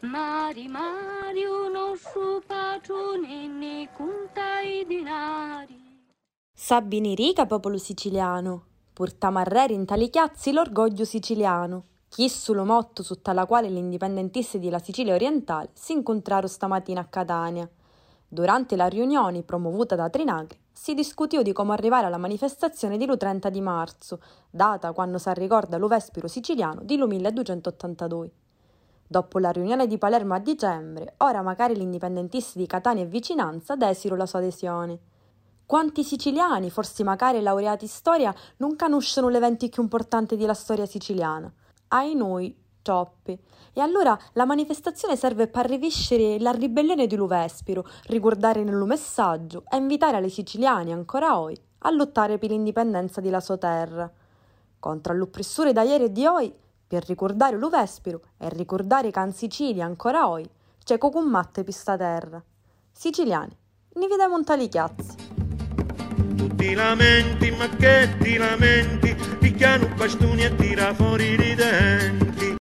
mari, mari, uno su patroni, conta i dinari. Sabini rica popolo siciliano, portamarreri in tali chiazzi l'orgoglio siciliano. Chi sullo motto sotto la quale gli indipendentisti della Sicilia orientale si incontrarono stamattina a Catania. Durante la riunione promovuta da Trinagri si discutiò di come arrivare alla manifestazione di Lu 30 di marzo, data quando si ricorda lo Vespiro siciliano di Lu 1282. Dopo la riunione di Palermo a dicembre, ora magari gli indipendentisti di Catania e vicinanza desiro la sua adesione. Quanti siciliani, forse magari laureati in storia, non conoscono l'evento più importante della storia siciliana? Ai noi, troppi. E allora la manifestazione serve per riviscere la ribellione di Luvespiro, ricordare nel messaggio e invitare i siciliani ancora oggi a lottare per l'indipendenza della sua terra. Contro l'oppressore da ieri e di oggi, per ricordare Luvespiro e ricordare in Sicilia ancora oggi c'è cocummatte pista terra. Siciliani, ne vediamo un tali chiazzi. Tu ti lamenti, ma che ti lamenti? Picchiano bastoni e tira fuori i denti.